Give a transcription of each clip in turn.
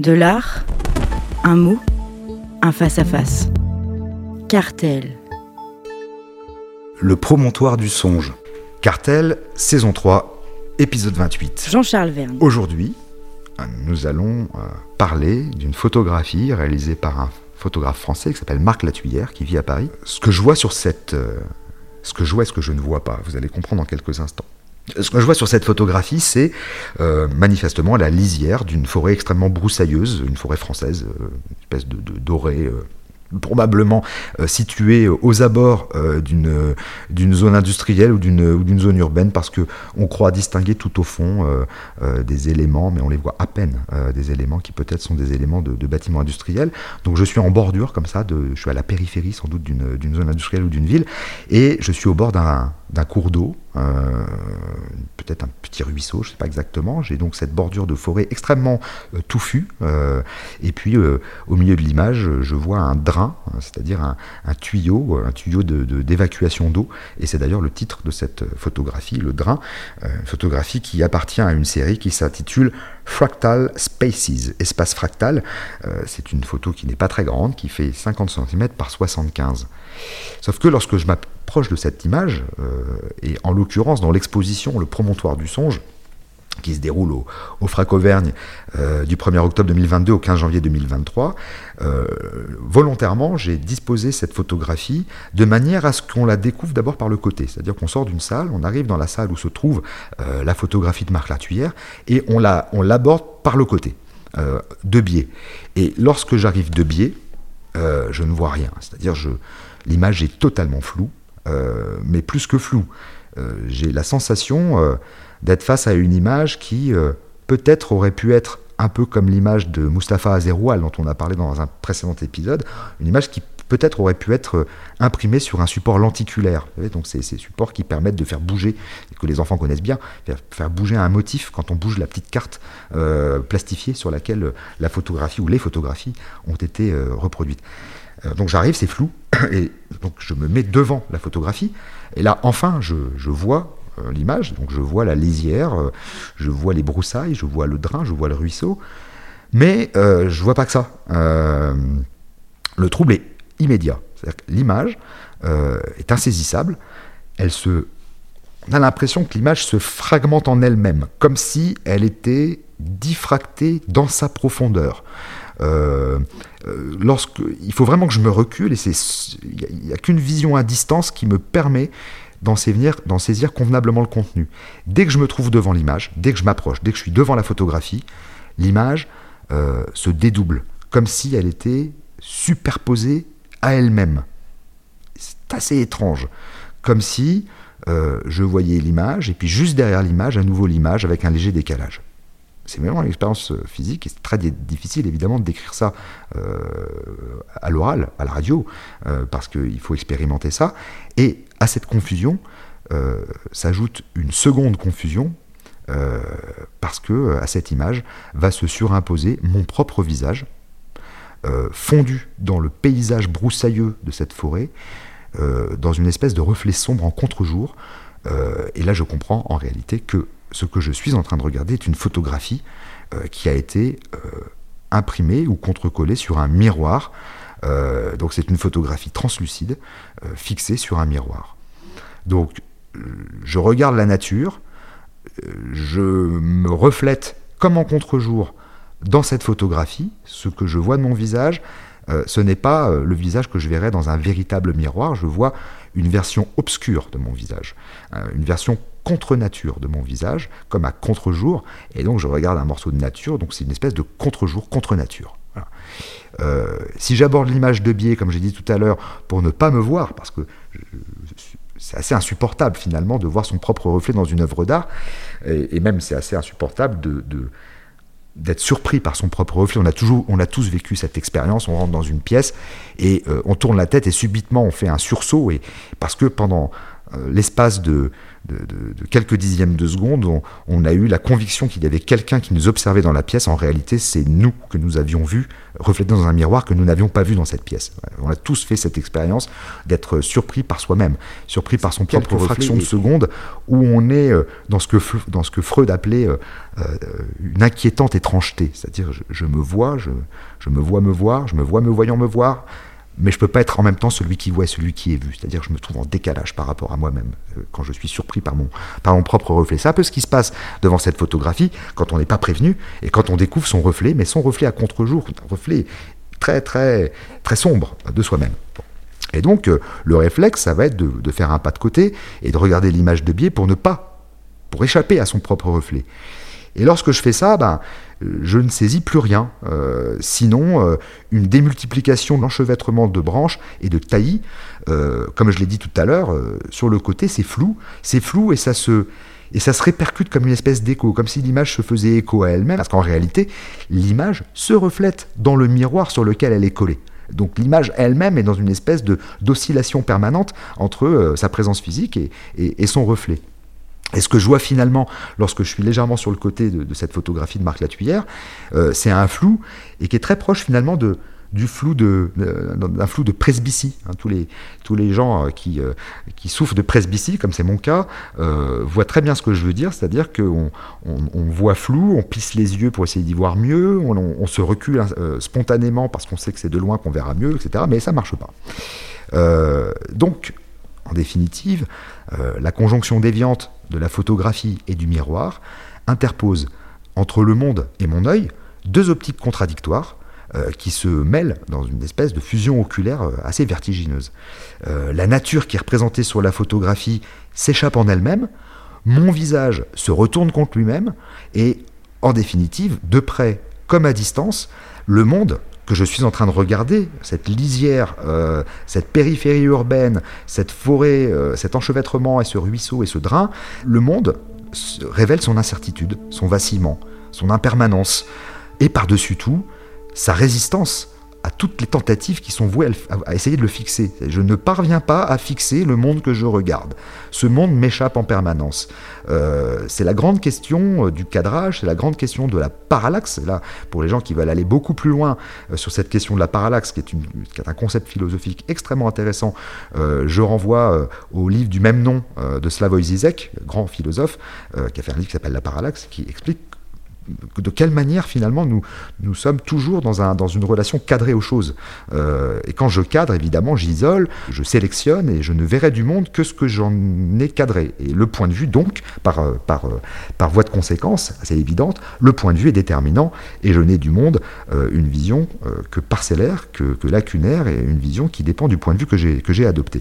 De l'art, un mot, un face-à-face. Cartel. Le promontoire du songe. Cartel, saison 3, épisode 28. Jean-Charles Verne. Aujourd'hui, nous allons euh, parler d'une photographie réalisée par un photographe français qui s'appelle Marc Latuyère, qui vit à Paris. Ce que je vois sur cette... euh, ce que je vois et ce que je ne vois pas, vous allez comprendre dans quelques instants. Ce que je vois sur cette photographie, c'est euh, manifestement la lisière d'une forêt extrêmement broussailleuse, une forêt française, euh, une espèce de, dorée, euh, probablement située aux abords d'une zone industrielle ou d'une zone urbaine, parce que on croit distinguer tout au fond des éléments, mais on les voit à peine, des éléments qui peut-être sont des éléments de, bâtiments industriels. Donc je suis en bordure comme ça, je suis à la périphérie sans doute d'une zone industrielle ou d'une ville, et je suis au bord d'un cours d'eau, euh, peut-être un petit ruisseau, je ne sais pas exactement. J'ai donc cette bordure de forêt extrêmement euh, touffue. euh, et puis au milieu de l'image, je vois un drain, hein, c'est-à-dire un, tuyau, un tuyau d'évacuation d'eau. Et c'est d'ailleurs le titre de cette photographie, le drain, une photographie qui appartient à une série qui s'intitule Fractal Spaces, espace fractal. C'est une photo qui n'est pas très grande, qui fait 50 cm par 75. Sauf que lorsque je m'approche de cette image, euh, et en l'occurrence dans l'exposition Le promontoire du songe, qui se déroule au, Frac Auvergne euh, du 1er octobre 2022 au 15 janvier 2023, euh, volontairement, j'ai disposé cette photographie de manière à ce qu'on la découvre d'abord par le côté. C'est-à-dire qu'on sort d'une salle, on arrive dans la salle où se trouve la photographie de Marc Latuyère, et on la- on l'aborde par le côté, de biais. Et lorsque j'arrive de biais, je ne vois rien. C'est-à-dire je l'image est totalement floue, euh, mais plus que floue. Euh, J'ai la sensation euh, d'être face à une image qui peut-être aurait pu être un peu comme l'image de Mustapha Azeroual dont on a parlé dans un précédent épisode, une image qui peut-être aurait pu être imprimée sur un support lenticulaire. Donc c'est ces supports qui permettent de faire bouger, et que les enfants connaissent bien, faire, bouger un motif quand on bouge la petite carte plastifiée sur laquelle la photographie ou les photographies ont été reproduites. Euh, donc j'arrive, c'est flou, et donc je me mets devant la photographie, et là enfin je, vois euh, l'image, donc je vois la lisière, euh, je vois les broussailles, je vois le drain, je vois le ruisseau, mais euh, je vois pas que ça. Le trouble est immédiat, c'est-à-dire que l'image est insaisissable, elle se on a l'impression que l'image se fragmente en elle-même, comme si elle était diffractée dans sa profondeur. Euh, euh, il faut vraiment que je me recule et il n'y a, qu'une vision à distance qui me permet d'en saisir, convenablement le contenu. Dès que je me trouve devant l'image, dès que je m'approche, dès que je suis devant la photographie, l'image euh, se dédouble, comme si elle était superposée à elle-même. C'est assez étrange, comme si je voyais l'image et puis juste derrière l'image, à nouveau l'image avec un léger décalage. C'est vraiment une expérience euh, physique et c'est très di- difficile évidemment de décrire ça euh, à l'oral, à la radio, euh, parce qu'il faut expérimenter ça. Et à cette confusion s'ajoute une seconde confusion parce que à cette image va se surimposer mon propre visage, fondu dans le paysage broussailleux de cette forêt, dans une espèce de reflet sombre en contre-jour. Et là, je comprends en réalité que ce que je suis en train de regarder est une photographie euh, qui a été euh, imprimée ou contre-collée sur un miroir. Euh, donc c'est une photographie translucide fixée sur un miroir. Donc je regarde la nature, je me reflète comme en contre-jour dans cette photographie, ce que je vois de mon visage, ce n'est pas le visage que je verrais dans un véritable miroir, je vois une version obscure de mon visage, une version contre-nature de mon visage, comme à contre-jour, et donc je regarde un morceau de nature, donc c'est une espèce de contre-jour, contre-nature. Euh, si j'aborde l'image de biais, comme j'ai dit tout à l'heure, pour ne pas me voir, parce que c'est assez insupportable finalement de voir son propre reflet dans une œuvre d'art, et, même c'est assez insupportable de- d'être surpris par son propre reflet. On a toujours, on a tous vécu cette expérience. On rentre dans une pièce et euh, on tourne la tête et subitement on fait un sursaut et parce que pendant euh, l'espace de de, quelques dixièmes de seconde, on, on a eu la conviction qu'il y avait quelqu'un qui nous observait dans la pièce. En réalité, c'est nous que nous avions vu reflété dans un miroir que nous n'avions pas vu dans cette pièce. On a tous fait cette expérience d'être surpris par soi-même, surpris par son propre fraction de seconde, où on est euh, dans ce que, dans ce que Freud appelait euh, euh, une inquiétante étrangeté. C'est-à-dire, je, me vois, je, je me vois me voir, je me vois me voyant me voir, mais je ne peux pas être en même temps celui qui voit et celui qui est vu. C'est-à-dire que je me trouve en décalage par rapport à moi-même euh, quand je suis surpris par mon, par mon propre reflet. C'est un peu ce qui se passe devant cette photographie quand on n'est pas prévenu et quand on découvre son reflet, mais son reflet à contre-jour, un reflet très très très sombre de soi-même. Et donc euh, le réflexe, ça va être de, de, faire un pas de côté et de regarder l'image de biais pour ne pas, pour échapper à son propre reflet. Et lorsque je fais ça, ben, je ne saisis plus rien, euh, sinon euh, une démultiplication de l'enchevêtrement de branches et de taillis. Euh, comme je l'ai dit tout à l'heure, sur le côté, c'est flou, c'est flou et ça se et ça se répercute comme une espèce d'écho, comme si l'image se faisait écho à elle-même, parce qu'en réalité, l'image se reflète dans le miroir sur lequel elle est collée. Donc l'image elle-même est dans une espèce d'oscillation permanente entre sa présence physique et son reflet. Et ce que je vois finalement, lorsque je suis légèrement sur le côté de, cette photographie de Marc Latuyère, euh, c'est un flou et qui est très proche finalement de, du flou de d'un flou de presbytie. Hein. tous les tous les gens euh, qui euh, qui souffrent de presbytie, comme c'est mon cas, voient très bien ce que je veux dire, c'est-à-dire qu'on on, voit flou, on plisse les yeux pour essayer d'y voir mieux, on, se recule spontanément parce qu'on sait que c'est de loin qu'on verra mieux, etc. Mais ça marche pas. donc en définitive, euh, la conjonction déviante de la photographie et du miroir interpose entre le monde et mon œil deux optiques contradictoires euh, qui se mêlent dans une espèce de fusion oculaire euh, assez vertigineuse. la nature qui est représentée sur la photographie s'échappe en elle-même, mon visage se retourne contre lui-même, et en définitive, de près comme à distance, le monde que je suis en train de regarder, cette lisière, euh, cette périphérie urbaine, cette forêt, euh, cet enchevêtrement et ce ruisseau et ce drain, le monde révèle son incertitude, son vacillement, son impermanence, et par-dessus tout, sa résistance toutes les tentatives qui sont vouées à, essayer de le fixer. Je ne parviens pas à fixer le monde que je regarde. Ce monde m'échappe en permanence. Euh, c'est la grande question euh, du cadrage, c'est la grande question de la parallaxe. Là, pour les gens qui veulent aller beaucoup plus loin euh, sur cette question de la parallaxe, qui est, un concept philosophique extrêmement intéressant, je renvoie au livre du même nom de Slavoj Zizek, grand philosophe, qui a fait un livre qui s'appelle La parallaxe, qui explique de quelle manière finalement nous, sommes toujours dans, un, dans une relation cadrée aux choses. Euh, et quand je cadre, évidemment, j'isole, je sélectionne et je ne verrai du monde que ce que j'en ai cadré. Et le point de vue, donc, par, euh, euh, voie de conséquence, assez évidente, le point de vue est déterminant et je n'ai du monde une vision que parcellaire, que, lacunaire et une vision qui dépend du point de vue que j'ai adopté.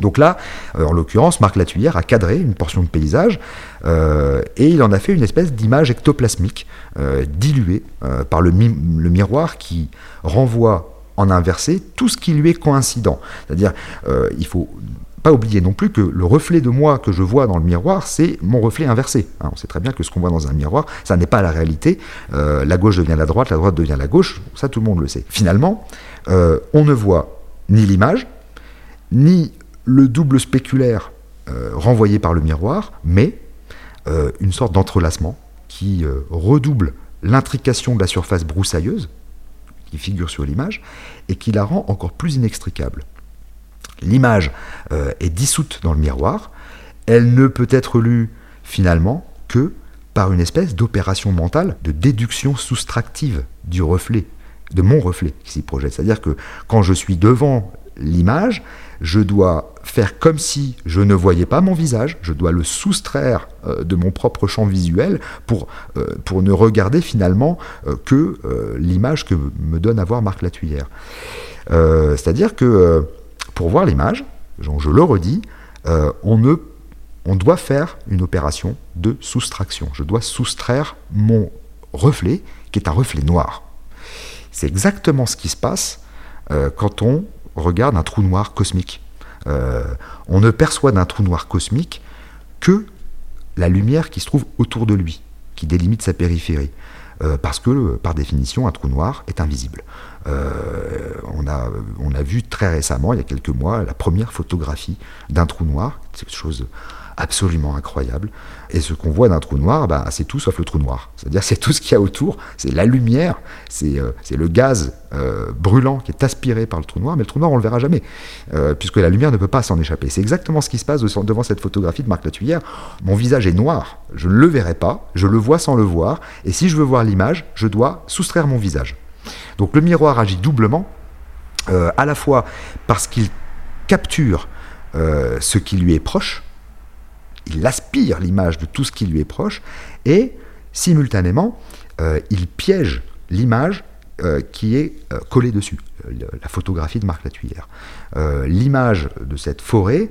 Donc là, euh, en l'occurrence, Marc Latuyère a cadré une portion de paysage euh, et il en a fait une espèce d'image ectoplasmique euh, diluée par le, miroir qui renvoie en inversé tout ce qui lui est coïncident. C'est-à-dire, il faut pas oublier non plus que le reflet de moi que je vois dans le miroir, c'est mon reflet inversé. Hein, on sait très bien que ce qu'on voit dans un miroir, ça n'est pas la réalité. la gauche devient la droite, la droite devient la gauche, ça tout le monde le sait. Finalement, on ne voit ni l'image, ni le double spéculaire euh, renvoyé par le miroir, mais euh, une sorte d'entrelacement qui euh, redouble l'intrication de la surface broussailleuse qui figure sur l'image et qui la rend encore plus inextricable. L'image est dissoute dans le miroir, elle ne peut être lue finalement que par une espèce d'opération mentale de déduction soustractive du reflet, de mon reflet qui s'y projette. C'est-à-dire que quand je suis devant l'image, je dois faire comme si je ne voyais pas mon visage, je dois le soustraire euh, de mon propre champ visuel pour, euh, pour ne regarder finalement euh, que l'image que me donne à voir Marc Latuyère. C'est-à-dire que pour voir l'image, je le redis, on, ne, on doit faire une opération de soustraction. Je dois soustraire mon reflet, qui est un reflet noir. C'est exactement ce qui se passe quand on regarde un trou noir cosmique. Euh, on ne perçoit d'un trou noir cosmique que la lumière qui se trouve autour de lui, qui délimite sa périphérie. Euh, parce que, par définition, un trou noir est invisible. Euh, on, a, on a vu très récemment, il y a quelques mois, la première photographie d'un trou noir, c'est quelque chose absolument incroyable. Et ce qu'on voit d'un trou noir, bah, c'est tout sauf le trou noir. C'est-à-dire c'est tout ce qu'il y a autour, c'est la lumière, c'est euh, le gaz euh, brûlant qui est aspiré par le trou noir, mais le trou noir on le verra jamais, euh, puisque la lumière ne peut pas s'en échapper. C'est exactement ce qui se passe devant cette photographie de Marc Latuyère. Mon visage est noir, je ne le verrai pas, je le vois sans le voir, et si je veux voir l'image, je dois soustraire mon visage. Donc le miroir agit doublement, à la fois parce qu'il capture ce qui lui est proche, il aspire l'image de tout ce qui lui est proche, et simultanément, euh, il piège l'image euh, qui est euh, collée dessus, la photographie de Marc Latuyère. l'image de cette forêt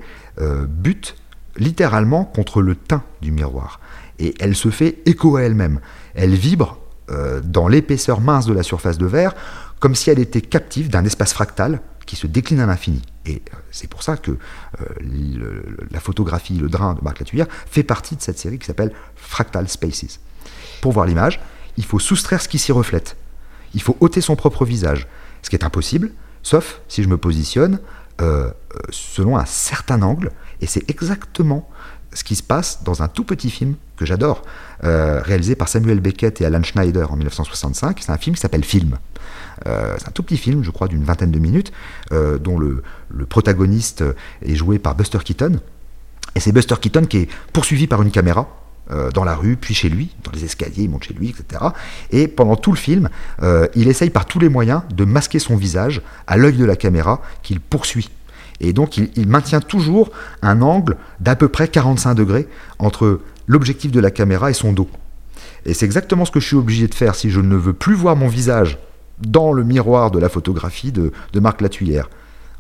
bute littéralement contre le teint du miroir, et elle se fait écho à elle-même. Elle vibre dans l'épaisseur mince de la surface de verre, comme si elle était captive d'un espace fractal qui se décline à l'infini. Et euh, c'est pour ça que euh, la photographie, le drain de Marc Latuyère fait partie de cette série qui s'appelle Fractal Spaces. Pour voir l'image, il faut soustraire ce qui s'y reflète. Il faut ôter son propre visage, ce qui est impossible, sauf si je me positionne euh, selon un certain angle, et c'est exactement ce qui se passe dans un tout petit film que j'adore, réalisé par Samuel Beckett et Alan Schneider en 1965. C'est un film qui s'appelle Film. Euh, c'est un tout petit film, je crois, d'une vingtaine de minutes, euh, dont le, protagoniste est joué par Buster Keaton. Et c'est Buster Keaton qui est poursuivi par une caméra euh, dans la rue, puis chez lui, dans les escaliers, il monte chez lui, etc. Et pendant tout le film, il essaye par tous les moyens de masquer son visage à l'œil de la caméra qu'il poursuit. Et donc il, maintient toujours un angle d'à peu près 45 degrés entre l'objectif de la caméra et son dos. Et c'est exactement ce que je suis obligé de faire si je ne veux plus voir mon visage dans le miroir de la photographie de, Marc Latuyère.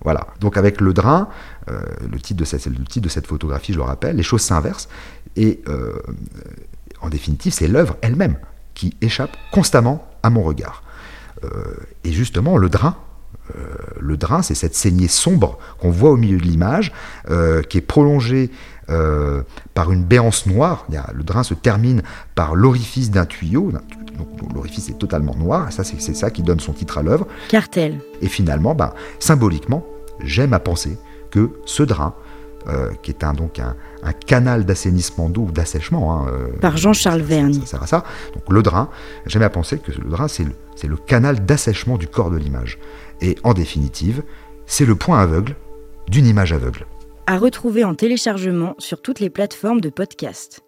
Voilà. Donc avec le drain, euh, le, titre de cette, le titre de cette photographie, je le rappelle, les choses s'inversent. Et euh, en définitive, c'est l'œuvre elle-même qui échappe constamment à mon regard. Euh, et justement, le drain, le drain, c'est cette saignée sombre qu'on voit au milieu de l'image, qui est prolongée par une béance noire. Le drain se termine par l'orifice d'un tuyau, l'orifice est totalement noir, et ça c'est ça qui donne son titre à l'œuvre. Cartel. Et finalement, ben, symboliquement, j'aime à penser que ce drain, euh, qui est un, donc un, canal d'assainissement d'eau ou d'assèchement. Hein, euh, Par Jean-Charles Verne. Ça, sert à ça. Donc le drain, j'aime à penser que le drain, c'est le, le canal d'assèchement du corps de l'image. Et en définitive, c'est le point aveugle d'une image aveugle. À retrouver en téléchargement sur toutes les plateformes de podcast.